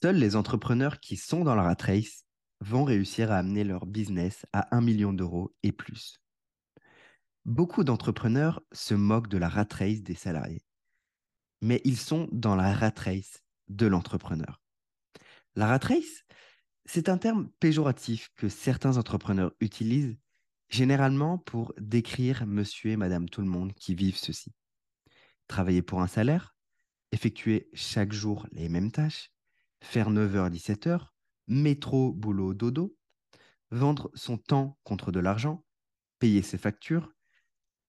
Seuls les entrepreneurs qui sont dans la rat race vont réussir à amener leur business à 1 million d'euros et plus. Beaucoup d'entrepreneurs se moquent de la rat race des salariés, mais ils sont dans la rat race de l'entrepreneur. La rat race, c'est un terme péjoratif que certains entrepreneurs utilisent généralement pour décrire monsieur et madame tout le monde qui vivent ceci. Travailler pour un salaire, effectuer chaque jour les mêmes tâches, faire 9h-17h, métro, boulot, dodo, vendre son temps contre de l'argent, payer ses factures,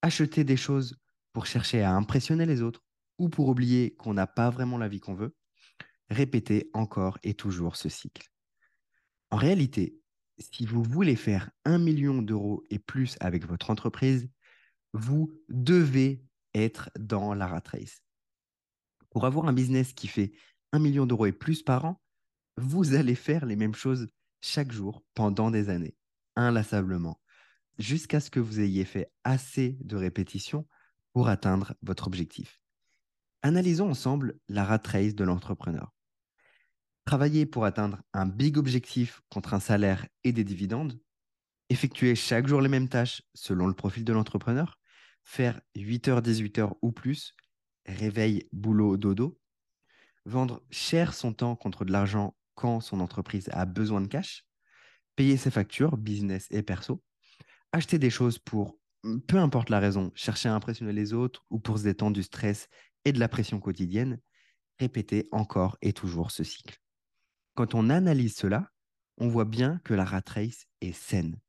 acheter des choses pour chercher à impressionner les autres ou pour oublier qu'on n'a pas vraiment la vie qu'on veut, répéter encore et toujours ce cycle. En réalité, si vous voulez faire un million d'euros et plus avec votre entreprise, vous devez être dans la rat race. Pour avoir un business qui fait million d'euros et plus par an, vous allez faire les mêmes choses chaque jour pendant des années, inlassablement, jusqu'à ce que vous ayez fait assez de répétitions pour atteindre votre objectif. Analysons ensemble la rat race de l'entrepreneur. Travailler pour atteindre un big objectif contre un salaire et des dividendes, effectuer chaque jour les mêmes tâches selon le profil de l'entrepreneur, faire 8h, 18h ou plus, réveil, boulot, dodo, vendre cher son temps contre de l'argent quand son entreprise a besoin de cash, payer ses factures, business et perso, acheter des choses pour, peu importe la raison, chercher à impressionner les autres ou pour se détendre du stress et de la pression quotidienne, répéter encore et toujours ce cycle. Quand on analyse cela, on voit bien que la rat race est saine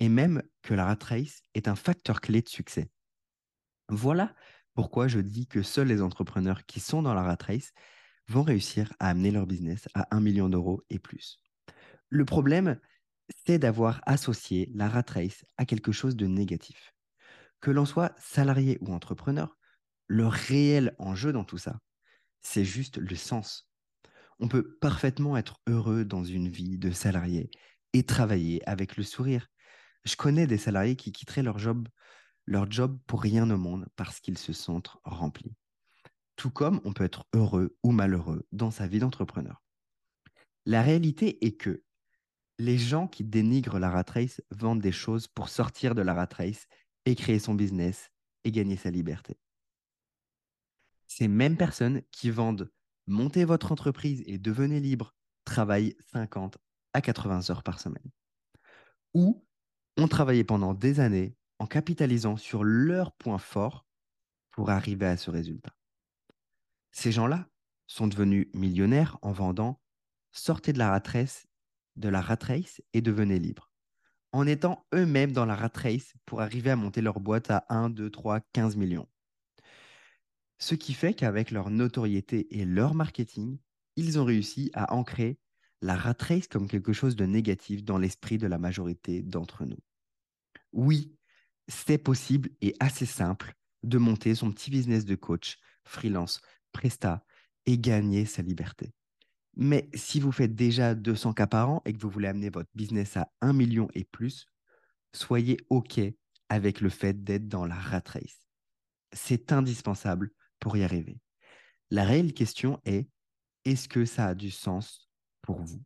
et même que la rat race est un facteur clé de succès. Voilà pourquoi je dis que seuls les entrepreneurs qui sont dans la rat race vont réussir à amener leur business à 1 million d'euros et plus. Le problème, c'est d'avoir associé la rat race à quelque chose de négatif. Que l'on soit salarié ou entrepreneur, le réel enjeu dans tout ça, c'est juste le sens. On peut parfaitement être heureux dans une vie de salarié et travailler avec le sourire. Je connais des salariés qui quitteraient leur job leur job pour rien au monde parce qu'ils se sentent remplis. Tout comme on peut être heureux ou malheureux dans sa vie d'entrepreneur. La réalité est que les gens qui dénigrent la rat race vendent des choses pour sortir de la rat race et créer son business et gagner sa liberté. Ces mêmes personnes qui vendent montez votre entreprise et devenez libre travaillent 50 à 80 heures par semaine. Ou ont travaillé pendant des années en capitalisant sur leurs points forts pour arriver à ce résultat. Ces gens-là sont devenus millionnaires en vendant sortez de la rat race, de la rat race et devenez libre. En étant eux-mêmes dans la rat race pour arriver à monter leur boîte à 1, 2, 3, 15 millions. Ce qui fait qu'avec leur notoriété et leur marketing, ils ont réussi à ancrer la rat race comme quelque chose de négatif dans l'esprit de la majorité d'entre nous. Oui, c'est possible et assez simple de monter son petit business de coach, freelance, presta et gagner sa liberté. Mais si vous faites déjà 200 cas par an et que vous voulez amener votre business à 1 million et plus, soyez OK avec le fait d'être dans la rat race. C'est indispensable pour y arriver. La réelle question est, est-ce que ça a du sens pour vous?